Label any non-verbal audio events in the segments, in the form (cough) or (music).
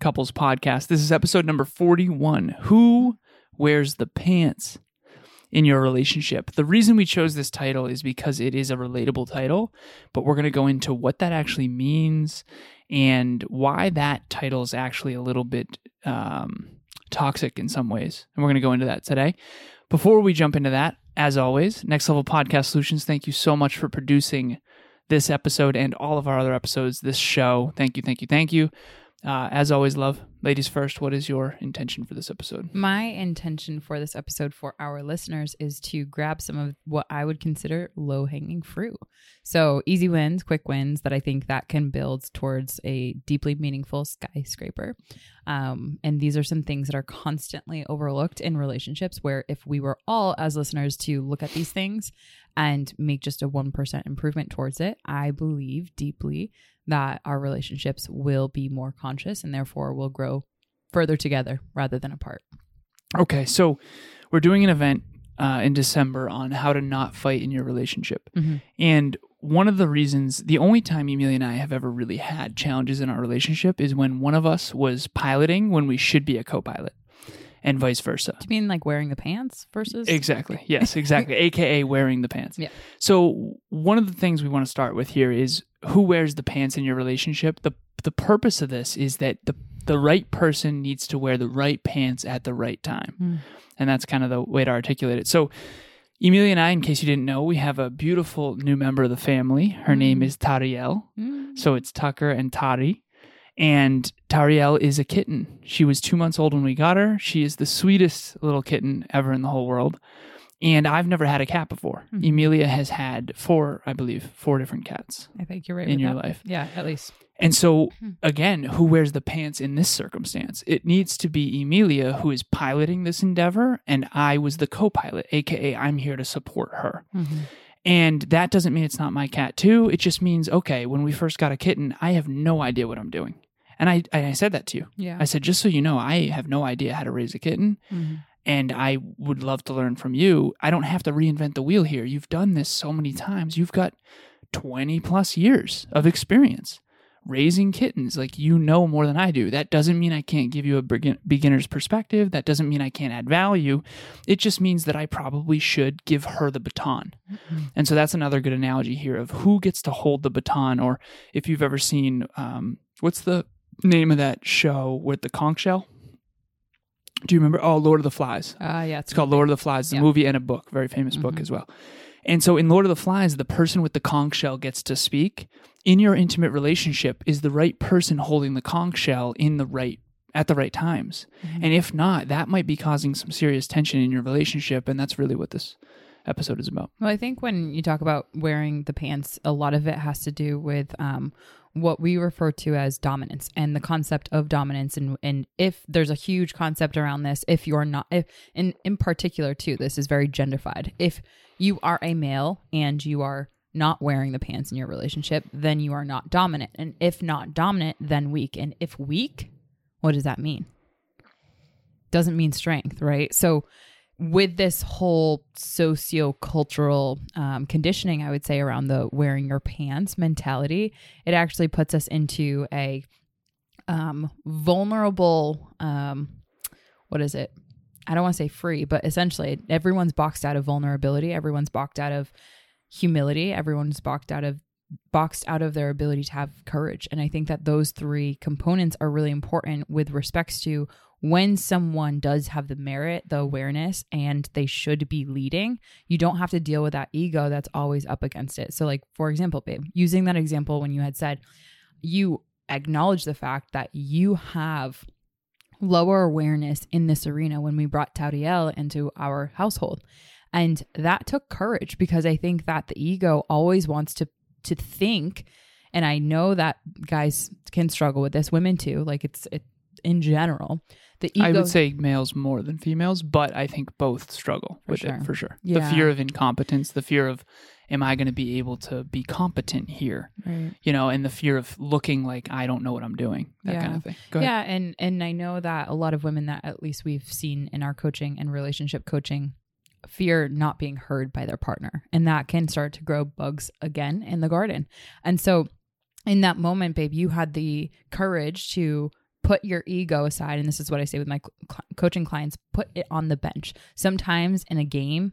Couples Podcast. This is episode number 41 Who Wears the Pants in Your Relationship? The reason we chose this title is because it is a relatable title, but we're going to go into what that actually means and why that title is actually a little bit um, toxic in some ways. And we're going to go into that today. Before we jump into that, as always, Next Level Podcast Solutions, thank you so much for producing this episode and all of our other episodes, this show. Thank you, thank you, thank you. Uh, as always, love, ladies first, what is your intention for this episode? My intention for this episode for our listeners is to grab some of what I would consider low hanging fruit. So easy wins, quick wins that I think that can build towards a deeply meaningful skyscraper. Um, and these are some things that are constantly overlooked in relationships where if we were all as listeners to look at these things and make just a 1% improvement towards it, I believe deeply that our relationships will be more conscious and therefore will grow further together rather than apart. Okay, so we're doing an event uh, in December on how to not fight in your relationship. Mm-hmm. And one of the reasons, the only time Emilia and I have ever really had challenges in our relationship is when one of us was piloting when we should be a co pilot and vice versa. Do you mean like wearing the pants versus? Exactly. Yes, exactly. (laughs) AKA wearing the pants. Yeah. So, one of the things we want to start with here is who wears the pants in your relationship. The the purpose of this is that the the right person needs to wear the right pants at the right time. Mm. And that's kind of the way to articulate it. So, Emilia and I, in case you didn't know, we have a beautiful new member of the family. Her mm. name is Tariel. Mm. So it's Tucker and Tari. And Tariel is a kitten. She was two months old when we got her. She is the sweetest little kitten ever in the whole world. And I've never had a cat before. Mm-hmm. Emilia has had four, I believe, four different cats. I think you're right. In your that. life. Yeah, at least. And so, hmm. again, who wears the pants in this circumstance? It needs to be Emilia who is piloting this endeavor, and I was the co pilot, AKA, I'm here to support her. Mm-hmm. And that doesn't mean it's not my cat, too. It just means, okay, when we first got a kitten, I have no idea what I'm doing. And I, I said that to you. Yeah. I said, just so you know, I have no idea how to raise a kitten. Mm-hmm. And I would love to learn from you. I don't have to reinvent the wheel here. You've done this so many times. You've got 20 plus years of experience raising kittens. Like, you know more than I do. That doesn't mean I can't give you a beginner's perspective. That doesn't mean I can't add value. It just means that I probably should give her the baton. Mm-hmm. And so that's another good analogy here of who gets to hold the baton. Or if you've ever seen, um, what's the name of that show with the conch shell? Do you remember? Oh, Lord of the Flies. Uh, yeah. It's, it's called Lord of the Flies, the yeah. movie and a book, very famous mm-hmm. book as well. And so in Lord of the Flies, the person with the conch shell gets to speak. In your intimate relationship, is the right person holding the conch shell in the right at the right times. Mm-hmm. And if not, that might be causing some serious tension in your relationship. And that's really what this episode is about. Well, I think when you talk about wearing the pants, a lot of it has to do with um, what we refer to as dominance and the concept of dominance. And and if there's a huge concept around this if you're not if in in particular too this is very genderfied. If you are a male and you are not wearing the pants in your relationship then you are not dominant. And if not dominant then weak. And if weak what does that mean? Doesn't mean strength right? So with this whole socio-cultural um, conditioning i would say around the wearing your pants mentality it actually puts us into a um, vulnerable um, what is it? I don't want to say free but essentially everyone's boxed out of vulnerability. Everyone's boxed out of humility. Everyone's boxed out of boxed out of their ability to have courage. And i think that those three components are really important with respects to when someone does have the merit, the awareness, and they should be leading, you don't have to deal with that ego that's always up against it. So, like, for example, babe, using that example when you had said you acknowledge the fact that you have lower awareness in this arena when we brought Tauriel into our household. And that took courage because I think that the ego always wants to to think and I know that guys can struggle with this, women too, like it's it in general. The ego I would say males more than females, but I think both struggle For with sure. it for sure. Yeah. The fear of incompetence, the fear of am I going to be able to be competent here? right. You know, and the fear of looking like I don't know what I'm doing, that Yeah. kind of thing. Yeah, and and I know that a lot of women that at least we've seen in our coaching and relationship coaching fear not being heard by their partner, and that can start to grow bugs again in the garden. And so, in that moment, babe, you had the courage to put your ego aside, and this is what I say with my cl- coaching clients: put it on the bench. Sometimes in a game.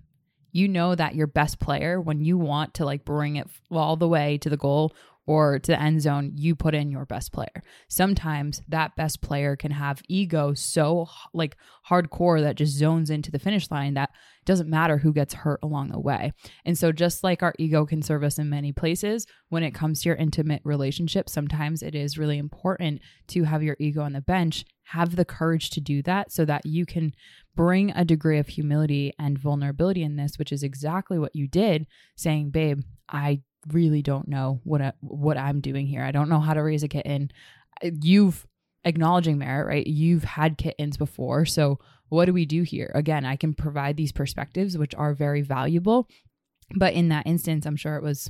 You know that your best player, when you want to like bring it all the way to the goal or to the end zone, you put in your best player sometimes that best player can have ego so like hardcore that just zones into the finish line that it doesn't matter who gets hurt along the way. And so just like our ego can serve us in many places, when it comes to your intimate relationship, sometimes it is really important to have your ego on the bench, have the courage to do that so that you can bring a degree of humility and vulnerability in this, which is exactly what you did, saying, "Babe, I really don't know what I, what I'm doing here. I don't know how to raise a kitten. You've acknowledging merit, right? You've had kittens before, so what do we do here? Again, I can provide these perspectives which are very valuable, but in that instance, I'm sure it was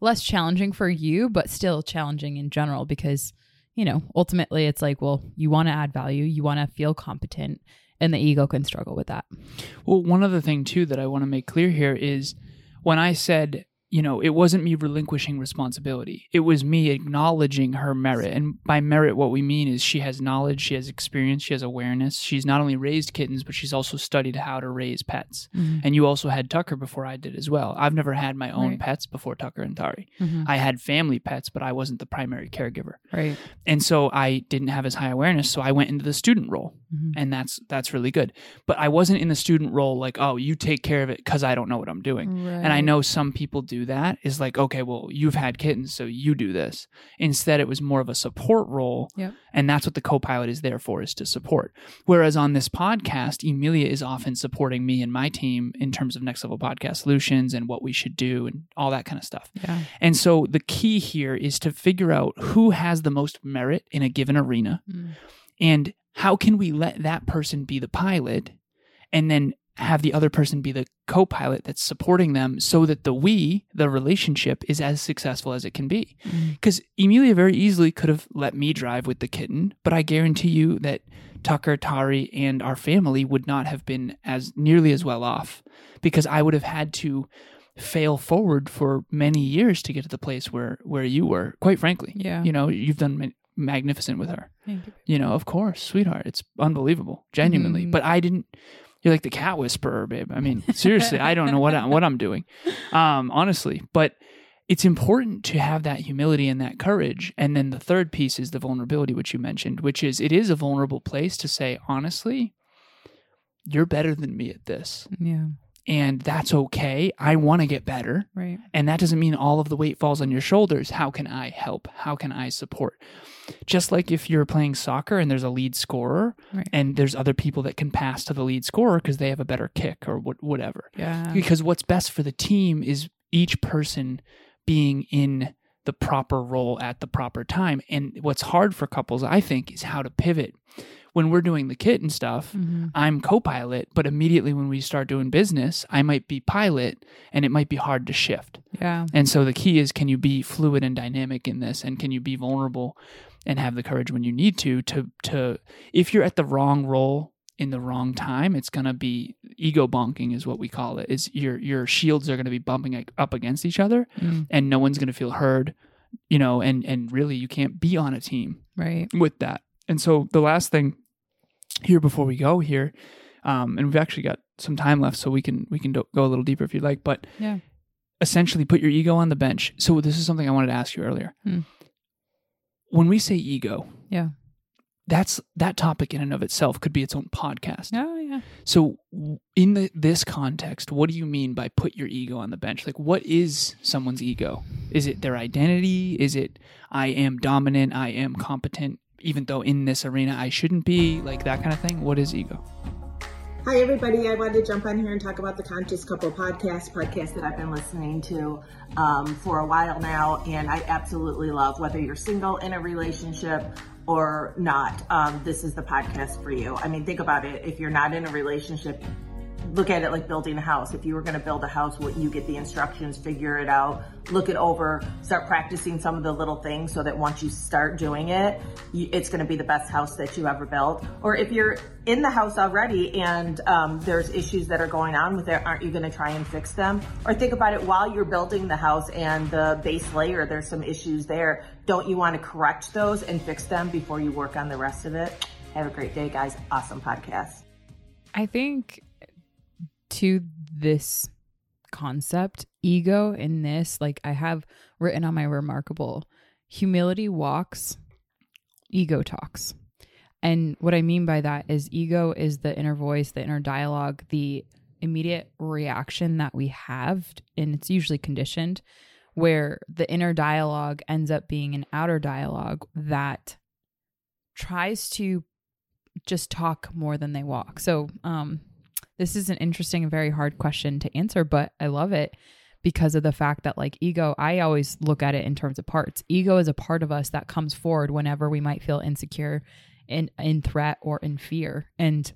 less challenging for you, but still challenging in general because you know, ultimately it's like, well, you want to add value, you want to feel competent, and the ego can struggle with that. Well, one other thing too that I want to make clear here is when I said, you know, it wasn't me relinquishing responsibility. It was me acknowledging her merit. And by merit, what we mean is she has knowledge, she has experience, she has awareness. She's not only raised kittens, but she's also studied how to raise pets. And you also had Tucker before I did as well. I've never had my own Right. pets before Tucker and Tari. Mhm. I had family pets, but I wasn't the primary caregiver. Right. And so I didn't have as high awareness, so I went into the student role Mhm. and that's that's really good. But I wasn't in the student role like, oh, you take care of it because I don't know what I'm doing. And I know some people do that. Is like, okay, well, you've had kittens, so you do this. Instead, it was more of a support role, Yep. and that's what the co-pilot is there for, is to support. Whereas on this podcast, Emilia is often supporting me and my team in terms of next level podcast solutions and what we should do and all that kind of stuff. Yeah. And so the key here is to figure out who has the most merit in a given arena Mm. And how can we let that person be the pilot and then have the other person be the co-pilot that's supporting them so that the we the relationship is as successful as it can be Mm. because emilia very easily could have let me drive with the kitten but i guarantee you that tucker tari and our family would not have been as nearly as well off because i would have had to fail forward for many years to get to the place where where you were quite frankly Yeah. you know you've done magnificent with her Thank you. you know, of course, sweetheart. It's unbelievable, genuinely. Mhm. But I didn't. You're like the cat whisperer, babe. I mean, seriously, I don't know what I, what I'm doing, (laughs) um, honestly. But it's important to have that humility and that courage. And then the third piece is the vulnerability, which you mentioned, which is it is a vulnerable place to say, honestly, you're better than me at this, Yeah. And that's okay. I want to get better. Right. And that doesn't mean all of the weight falls on your shoulders. How can I help? How can I support? Just like if you're playing soccer and there's a lead scorer Right. and there's other people that can pass to the lead scorer because they have a better kick or what, whatever. Yeah. Because what's best for the team is each person being in the proper role at the proper time. And what's hard for couples, I think, is how to pivot. When we're doing the kit and stuff, Mhm. I'm co pilot, but immediately when we start doing business, I might be pilot and it might be hard to shift. Yeah. And so the key is can you be fluid and dynamic in this and can you be vulnerable and have the courage when you need to to to if you're at the wrong role in the wrong time, it's going to be ego bonking is what we call it. Is your your shields are going to be bumping up against each other Mm. and no one's going to feel heard, you know, and and really you can't be on a team Right. with that. And so the last thing here before we go here, um, and we've actually got some time left, so we can we can do, go a little deeper if you'd like. But Yeah. essentially, put your ego on the bench. So this is something I wanted to ask you earlier. Hmm. When we say ego, Yeah. that's that topic in and of itself could be its own podcast. Oh yeah. So in the, this context, what do you mean by put your ego on the bench? Like what is someone's ego? Is it their identity? Is it I am dominant, I am competent even though in this arena I shouldn't be, like that kind of thing? What is ego? Hi, everybody. I wanted to jump on here and talk about the Conscious Couple podcast, podcast that I've been listening to um, for a while now. And I absolutely love whether you're single in a relationship or not. Um, this is the podcast for you. I mean, think about it. If you're not in a relationship, look at it like building a house. If you were going to build a house, what you get the instructions, figure it out, look it over, start practicing some of the little things so that once you start doing it, it's going to be the best house that you ever built. Or if you're in the house already and um, there's issues that are going on with it, aren't you going to try and fix them? Or think about it while you're building the house and the base layer, there's some issues there. Don't you want to correct those and fix them before you work on the rest of it? Have a great day, guys. Awesome podcast. I think to this concept, ego in this, like I have written on my reMarkable humility walks, ego talks. And what I mean by that is ego is the inner voice, the inner dialogue, the immediate reaction that we have, and it's usually conditioned, where the inner dialogue ends up being an outer dialogue that tries to just talk more than they walk. So, um, this is an interesting and very hard question to answer, but I love it because of the fact that like ego, I always look at it in terms of parts. Ego is a part of us that comes forward whenever we might feel insecure in in threat or in fear. And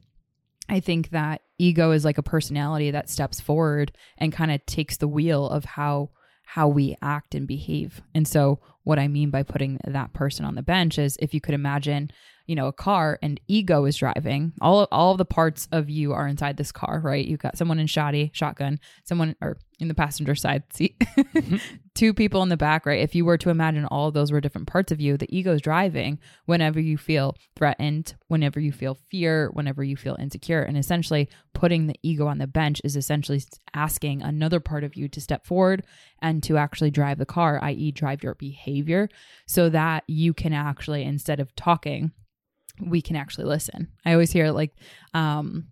I think that ego is like a personality that steps forward and kind of takes the wheel of how how we act and behave. And so what I mean by putting that person on the bench is if you could imagine you know a car and ego is driving all all of the parts of you are inside this car right? You've got someone in shoddy shotgun someone or in the passenger side seat mm-hmm. (laughs) two people in the back right? If you were to imagine all of those were different parts of you the ego is driving whenever you feel threatened whenever you feel fear whenever you feel insecure. And essentially putting the ego on the bench is essentially asking another part of you to step forward and to actually drive the car i.e drive your behavior so that you can actually instead of talking we can actually listen. I always hear like um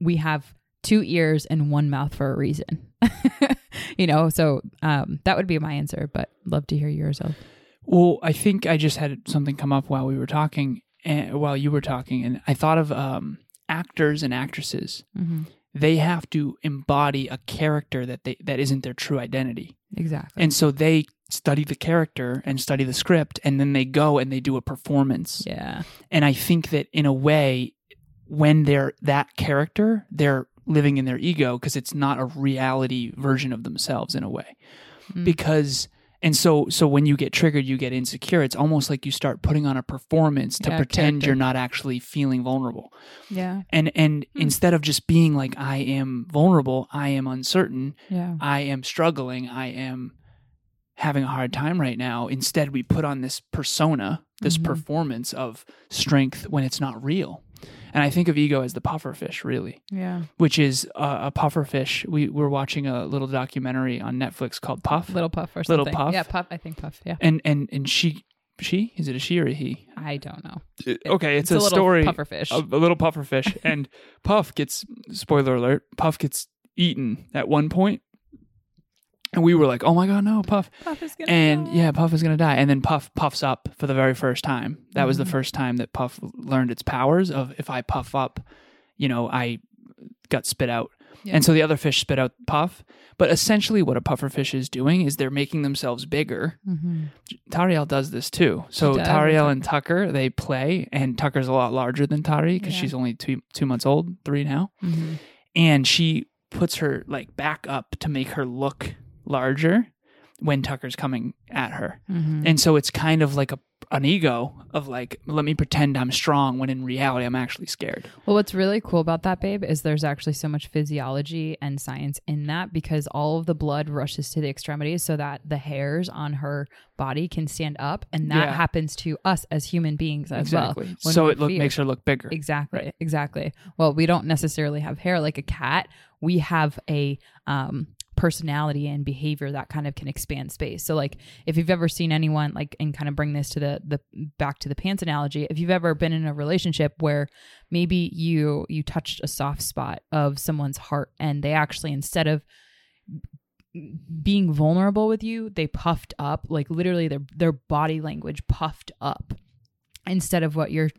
we have two ears and one mouth for a reason. (laughs) you know, so um that would be my answer, but love to hear yours. Well, I think I just had something come up while we were talking, and while you were talking, and I thought of um, actors and actresses. Mm-hmm. They have to embody a character that they that isn't their true identity, Exactly. and so they study the character and study the script, and then they go and they do a performance. yeah. And I think that in a way, when they're that character, they're living in their ego because it's not a reality version of themselves in a way. Mm. Because and so so when you get triggered, you get insecure. It's almost like you start putting on a performance to Yeah, pretend character. you're not actually feeling vulnerable. Yeah. And and Hmm. instead of just being like I am vulnerable, I am uncertain, Yeah. I am struggling, I am having a hard time right now. Instead, we put on this persona, this Mhm. performance of strength when it's not real. And I think of ego as the pufferfish, really, Yeah. which is uh, a pufferfish. We were watching a little documentary on Netflix called Puff, Little puff or Little something. Puff? Yeah, puff. I think puff. Yeah. and and and she she is it a she or a he? I don't know. okay, it's, a, a, little story. puffer fish. a, a little pufferfish, (laughs) and Puff gets spoiler alert. Puff gets eaten at one point, and we were like, "Oh my god, no, Puff!" puff is gonna And die. yeah, Puff is gonna die, and then Puff puffs up for the very first time. That was the Mhm. first time that Puff learned its powers. Of if I puff up, you know, I got spit out. Yeah. And so the other fish spit out Puff. But essentially, what a puffer fish is doing is they're making themselves bigger Mhm. Tariel does this too. So Tariel and Tucker they play, and Tucker's a lot larger than Tari because Yeah. she's only two two months old, three now, Mhm. and she puts her like back up to make her look larger when Tucker's coming at her, Mhm. and so it's kind of like a an ego of like let me pretend I'm strong when in reality I'm actually scared. Well, what's really cool about that, babe, is there's actually so much physiology and science in that because all of the blood rushes to the extremities so that the hairs on her body can stand up. And that Yeah. happens to us as human beings as exactly. well. so it look, makes her look bigger. Exactly. Right. Exactly. Well, we don't necessarily have hair like a cat. We have a um, personality and behavior that kind of can expand space. So like if you've ever seen anyone like and kind of bring this to the the back to the pants analogy, if you've ever been in a relationship where maybe you you touched a soft spot of someone's heart and they actually instead of being vulnerable with you, they puffed up, like literally their their body language puffed up instead of what you're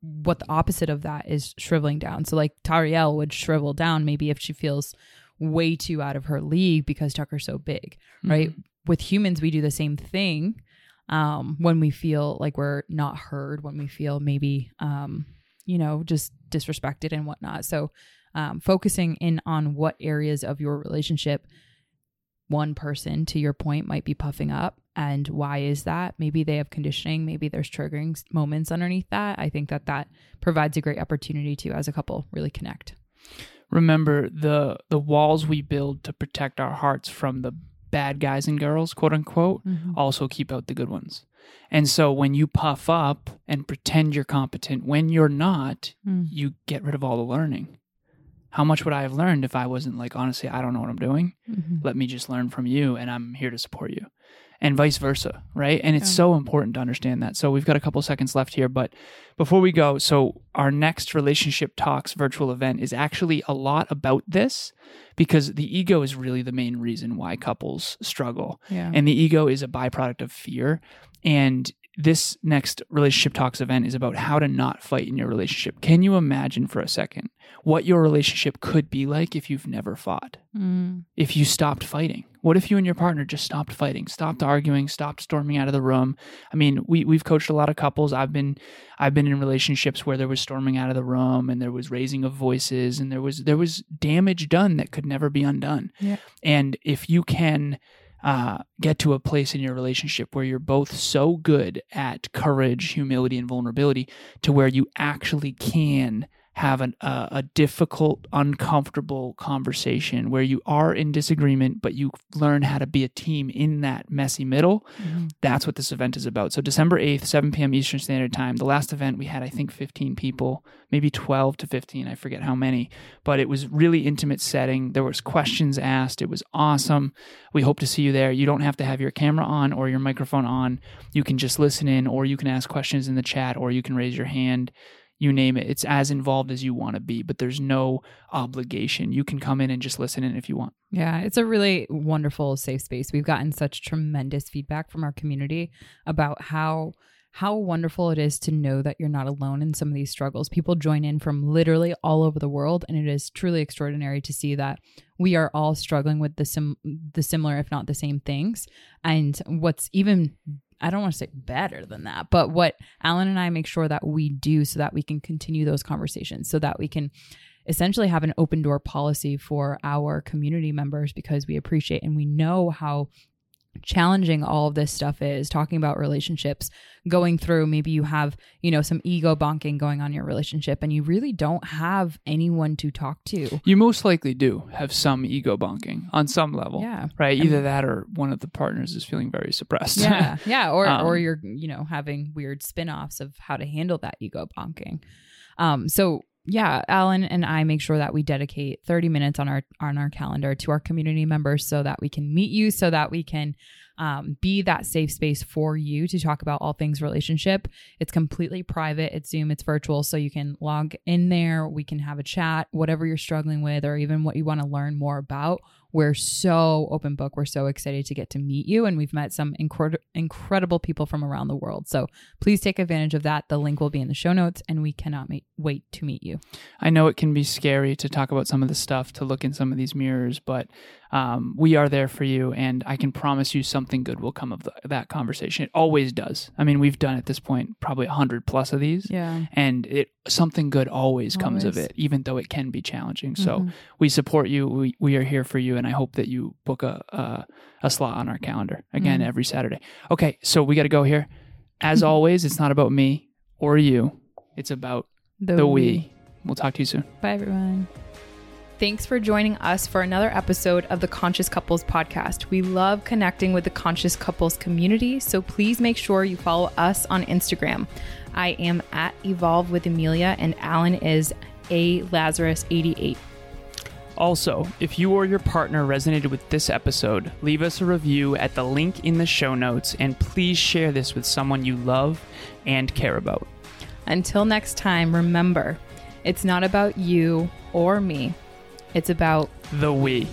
what the opposite of that is shriveling down. So like Tariel would shrivel down maybe if she feels way too out of her league because Tucker's so big, right? Mm-hmm. With humans we do the same thing. Um, when we feel like we're not heard, when we feel maybe um, you know, just disrespected and whatnot. So um, focusing in on what areas of your relationship one person to your point might be puffing up and why is that maybe they have conditioning maybe there's triggering moments underneath that i think that that provides a great opportunity to as a couple really connect remember the the walls we build to protect our hearts from the bad guys and girls quote unquote also keep out the good ones. And so when you puff up and pretend you're competent when you're not Mm. you get rid of all the learning. How much would i have learned if i wasn't like honestly i don't know what i'm doing. Mhm. let me just learn from you and i'm here to support you and vice versa right? And it's Yeah. so important to understand that. So we've got a couple seconds left here but before we go so our next relationship talks virtual event is actually a lot about this because the ego is really the main reason why couples struggle. Yeah. And the ego is a byproduct of fear. And this next relationship talks event is about how to not fight in your relationship can you imagine for a second what your relationship could be like if you've never fought Mm. if you stopped fighting? What if you and your partner just stopped fighting, stopped arguing, stopped storming out of the room? I mean, we we've coached a lot of couples. I've been I've been in relationships where there was storming out of the room and there was raising of voices and there was there was damage done that could never be undone. Yeah. And if you can uh, get to a place in your relationship where you're both so good at courage, humility, and vulnerability to where you actually can have an, a, a difficult, uncomfortable conversation where you are in disagreement, but you learn how to be a team in that messy middle. Mhm. That's what this event is about. So, December 8th, 7 p.m. Eastern Standard Time. The last event, we had, I think, 15 people, maybe 12 to 15. I forget how many, but it was really intimate setting. There was questions asked. It was awesome. We hope to see you there. You don't have to have your camera on or your microphone on. You can just listen in, or you can ask questions in the chat, or you can raise your hand you name it. It's as involved as you want to be, but there's no obligation. You can come in and just listen in if you want. Yeah, it's a really wonderful safe space. We've gotten such tremendous feedback from our community about how how wonderful it is to know that you're not alone in some of these struggles. People join in from literally all over the world and it is truly extraordinary to see that we are all struggling with the sim- the similar if not the same things. And what's even I don't want to say better than that, but what Alan and I make sure that we do so that we can continue those conversations, so that we can essentially have an open door policy for our community members because we appreciate and we know how challenging all of this stuff is talking about relationships going through maybe you have you know some ego bonking going on in your relationship and you really don't have anyone to talk to You most likely do have some ego bonking on some level. yeah Right? Either that or one of the partners is feeling very suppressed. yeah (laughs) yeah or Um, or you're you know having weird spin-offs of how to handle that ego bonking um so yeah alan and i make sure that we dedicate 30 minutes on our on our calendar to our community members so that we can meet you so that we can um, be that safe space for you to talk about all things relationship. It's completely private. It's zoom. It's virtual. So you can log in there. We can have a chat whatever you're struggling with or even what you want to learn more about we're so open book. We're so excited to get to meet you. And we've met some incredible, incredible people from around the world. So please take advantage of that. The link will be in the show notes, and we cannot ma- wait to meet you. I know it can be scary to talk about some of the stuff, to look in some of these mirrors, but um, we are there for you, and I can promise you something good will come of the, that conversation. It always does. I mean, we've done at this point probably a hundred plus of these, Yeah. and it something good always comes of it, even though it can be challenging. So Mhm. we support you. We we are here for you, and I hope that you book a a, a slot on our calendar again Mhm. every Saturday. Okay, so we got to go here. As always, it's not about me or you. It's about the we. We'll talk to you soon. Bye, everyone. Thanks for joining us for another episode of the Conscious Couples podcast. We love connecting with the Conscious Couples community, so please make sure you follow us on Instagram. I am at Evolve with Emilia, and Alan is a Lazaros 88. Also, if you or your partner resonated with this episode, leave us a review at the link in the show notes and please share this with someone you love and care about. Until next time, remember, it's not about you or me. It's about The we.